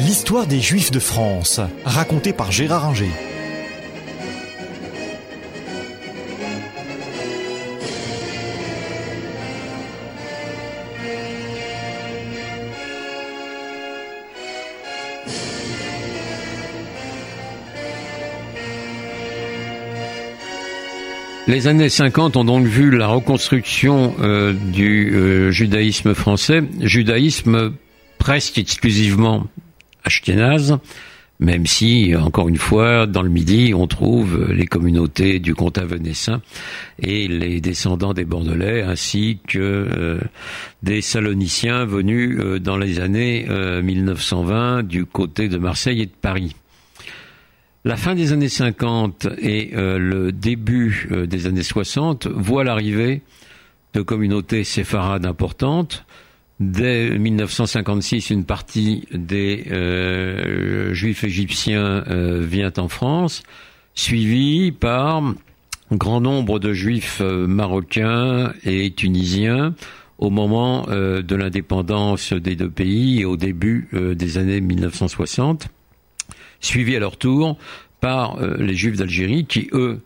L'histoire des Juifs de France, racontée par Gérard Inger. Les années 50 ont donc vu la reconstruction euh, du euh, judaïsme français, judaïsme presque exclusivement ashkénaze, même si, encore une fois, dans le Midi, on trouve les communautés du comte avenassin et les descendants des Bordelais, ainsi que euh, des Saloniciens venus dans les années 1920 du côté de Marseille et de Paris. La fin des années 50 et euh, le début euh, des années 60 voient l'arrivée de communautés séfarades importantes. Dès 1956, une partie des euh, juifs égyptiens vient en France, suivie par un grand nombre de juifs marocains et tunisiens au moment de l'indépendance des deux pays et au début des années 1960 suivis à leur tour par euh, les Juifs d'Algérie qui, eux,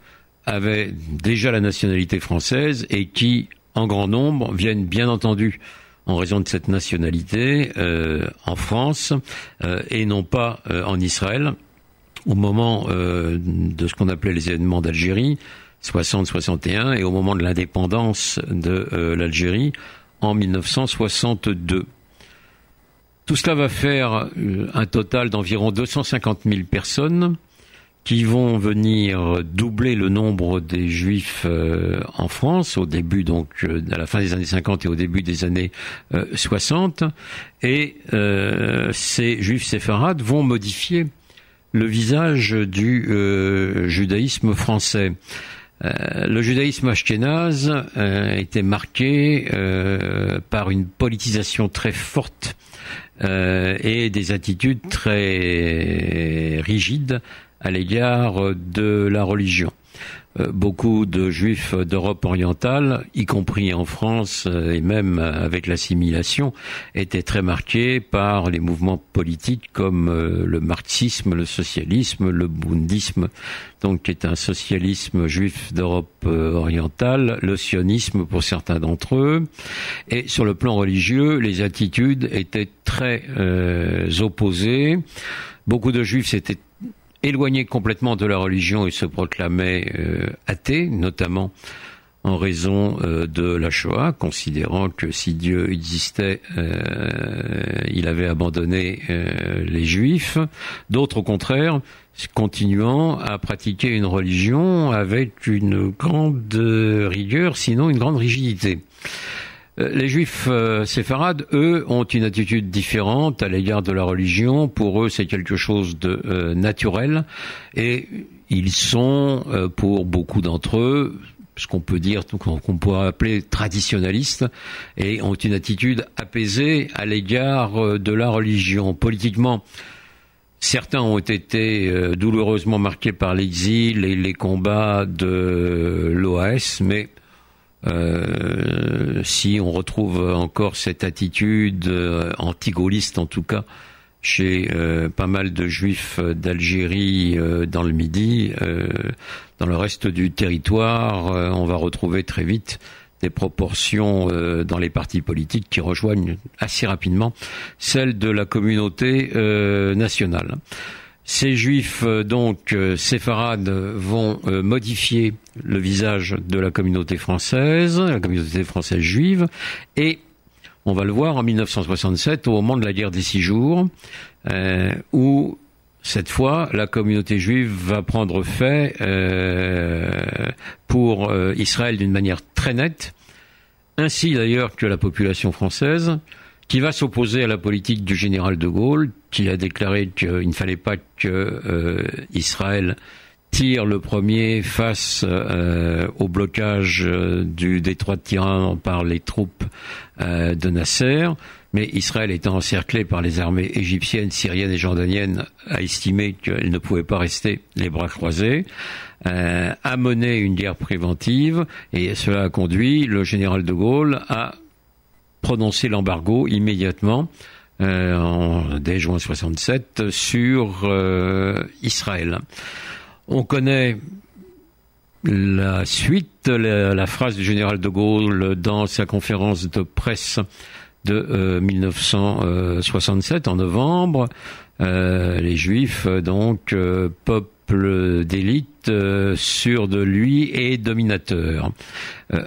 avaient déjà la nationalité française et qui, en grand nombre, viennent bien entendu en raison de cette nationalité euh, en France euh, et non pas en Israël au moment de ce qu'on appelait les événements d'Algérie 60-61 et au moment de l'indépendance de l'Algérie en 1962. Tout cela va faire euh, un total d'environ 250 000 personnes qui vont venir doubler le nombre des juifs euh, en France au début donc euh, à la fin des années 50 et au début des années 60 et ces juifs séfarades vont modifier le visage du judaïsme français. le judaïsme ashkénaze était marqué par une politisation très forte euh, et des attitudes très rigides à l'égard de la religion. Euh, beaucoup de juifs d'Europe orientale, y compris en France euh, et même avec l'assimilation, étaient très marqués par les mouvements politiques comme euh, le marxisme, le socialisme, le bundisme, donc qui est un socialisme juif d'Europe orientale, le sionisme pour certains d'entre eux. Et sur le plan religieux, les attitudes étaient très opposées. Beaucoup de juifs s'étaient éloignés complètement de la religion et se proclamaient euh, athées, notamment en raison euh, de la Shoah, considérant que si Dieu existait, euh, il avait abandonné les Juifs. D'autres, au contraire, continuant à pratiquer une religion avec une grande rigueur, sinon une grande rigidité. Euh, les juifs euh, séfarades, eux, ont une attitude différente à l'égard de la religion. Pour eux, c'est quelque chose de euh, naturel. Et ils sont, pour beaucoup d'entre eux, ce qu'on peut dire, qu'on pourrait appeler traditionnalistes, et ont une attitude apaisée à l'égard de la religion. Politiquement, Certains ont été douloureusement marqués par l'exil et les combats de l'OAS, mais euh, si on retrouve encore cette attitude euh, anti-gaulliste en tout cas chez euh, pas mal de juifs d'Algérie dans le Midi, dans le reste du territoire, on va retrouver très vite des proportions dans les partis politiques qui rejoignent assez rapidement celles de la communauté nationale. Ces juifs, euh, donc euh, séfarades, vont euh, modifier le visage de la communauté française, la communauté française juive, et on va le voir en 1967, au moment de la guerre des six jours, où cette fois, la communauté juive va prendre fait pour Israël d'une manière très nette, ainsi d'ailleurs que la population française, qui va s'opposer à la politique du général de Gaulle, qui a déclaré qu'il ne fallait pas que euh, Israël tire le premier face euh, au blocage euh, du détroit de Tiran par les troupes de Nasser. Mais Israël étant encerclé par les armées égyptiennes, syriennes et jordaniennes, a estimé qu'elle ne pouvait pas rester les bras croisés, a mené une guerre préventive et cela a conduit le général de Gaulle à prononcer l'embargo immédiatement en, dès juin 67 sur Israël. On connaît la suite, la, phrase du général de Gaulle dans sa conférence de presse de 1967 en novembre. les Juifs, donc, peuple d'élite, sûr de lui et dominateur.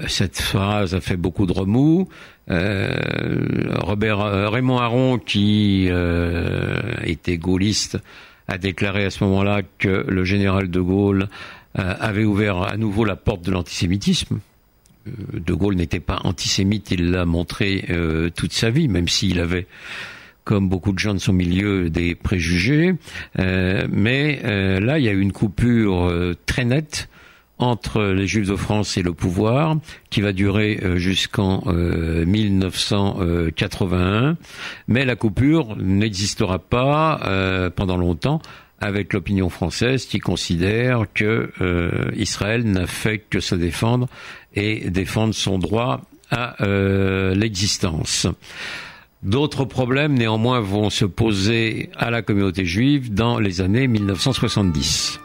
cette phrase a fait beaucoup de remous. Robert Raymond Aron, qui était gaulliste, a déclaré à ce moment-là que le général de Gaulle euh, avait ouvert à nouveau la porte de l'antisémitisme. Euh, de Gaulle n'était pas antisémite, il l'a montré euh, toute sa vie, même s'il avait comme beaucoup de gens de son milieu, des préjugés. mais là, il y a eu une coupure très nette entre les Juifs de France et le pouvoir, qui va durer jusqu'en 1981. Mais la coupure n'existera pas pendant longtemps avec l'opinion française qui considère que euh, Israël n'a fait que se défendre et défendre son droit à euh, l'existence. D'autres problèmes néanmoins vont se poser à la communauté juive dans les années 1970.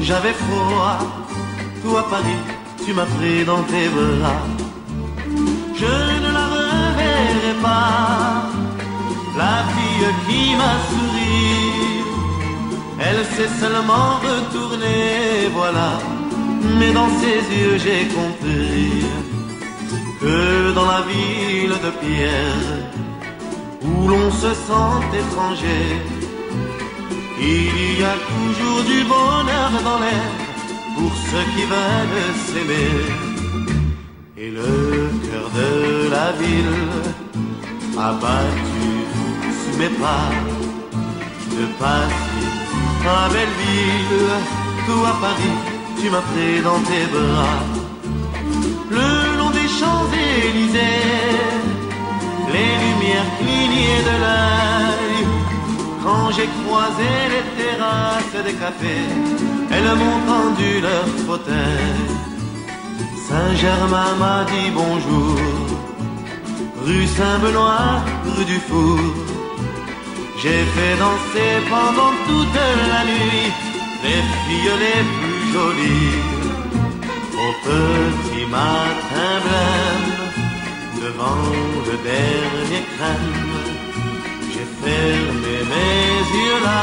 J'avais froid. Toi, Paris, tu m'as pris dans tes bras. Je ne la reverrai pas, la fille qui m'a souri. Elle s'est seulement retournée, voilà. Mais dans ses yeux, j'ai compris que dans la ville de pierre, où l'on se sent étranger, il y a toujours du bonheur dans l'air pour ceux qui veulent s'aimer. Et le cœur de la ville a battu sous mes pas de Paris à Belleville, tout à Paris, tu m'as pris dans tes bras. Le long des Champs-Élysées, les lumières clignaient de l'œil quand j'ai croisé les terrasses des cafés, elles m'ont tendu leur fauteuil. Saint-Germain m'a dit bonjour, rue Saint-Benoît, rue du Four. J'ai fait danser pendant toute la nuit les filles les plus jolies. Au petit matin blême, devant le dernier crème fermé mes yeux là.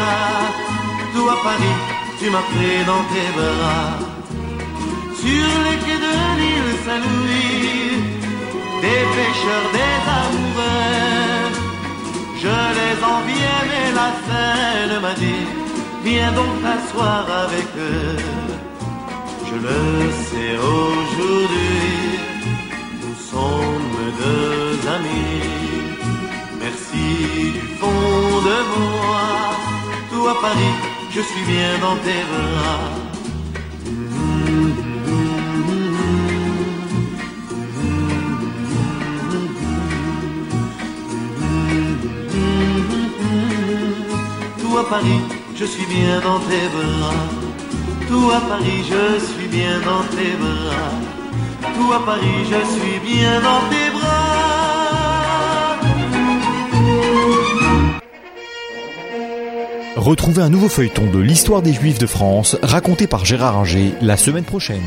Toi, Paris, tu m'as pris dans tes bras. Sur les quais de l'île Saint-Louis, des pêcheurs, des amoureux, je les enviais, mais la scène m'a dit, viens donc t'asseoir avec eux. Je le sais aujourd'hui, je suis bien dans tes bras. Toi Paris, je suis bien dans tes bras. Toi Paris, je suis bien dans tes bras. Toi Paris, je suis bien dans tes bras. Retrouvez un nouveau feuilleton de l'histoire des Juifs de France raconté par Gérard Inger la semaine prochaine.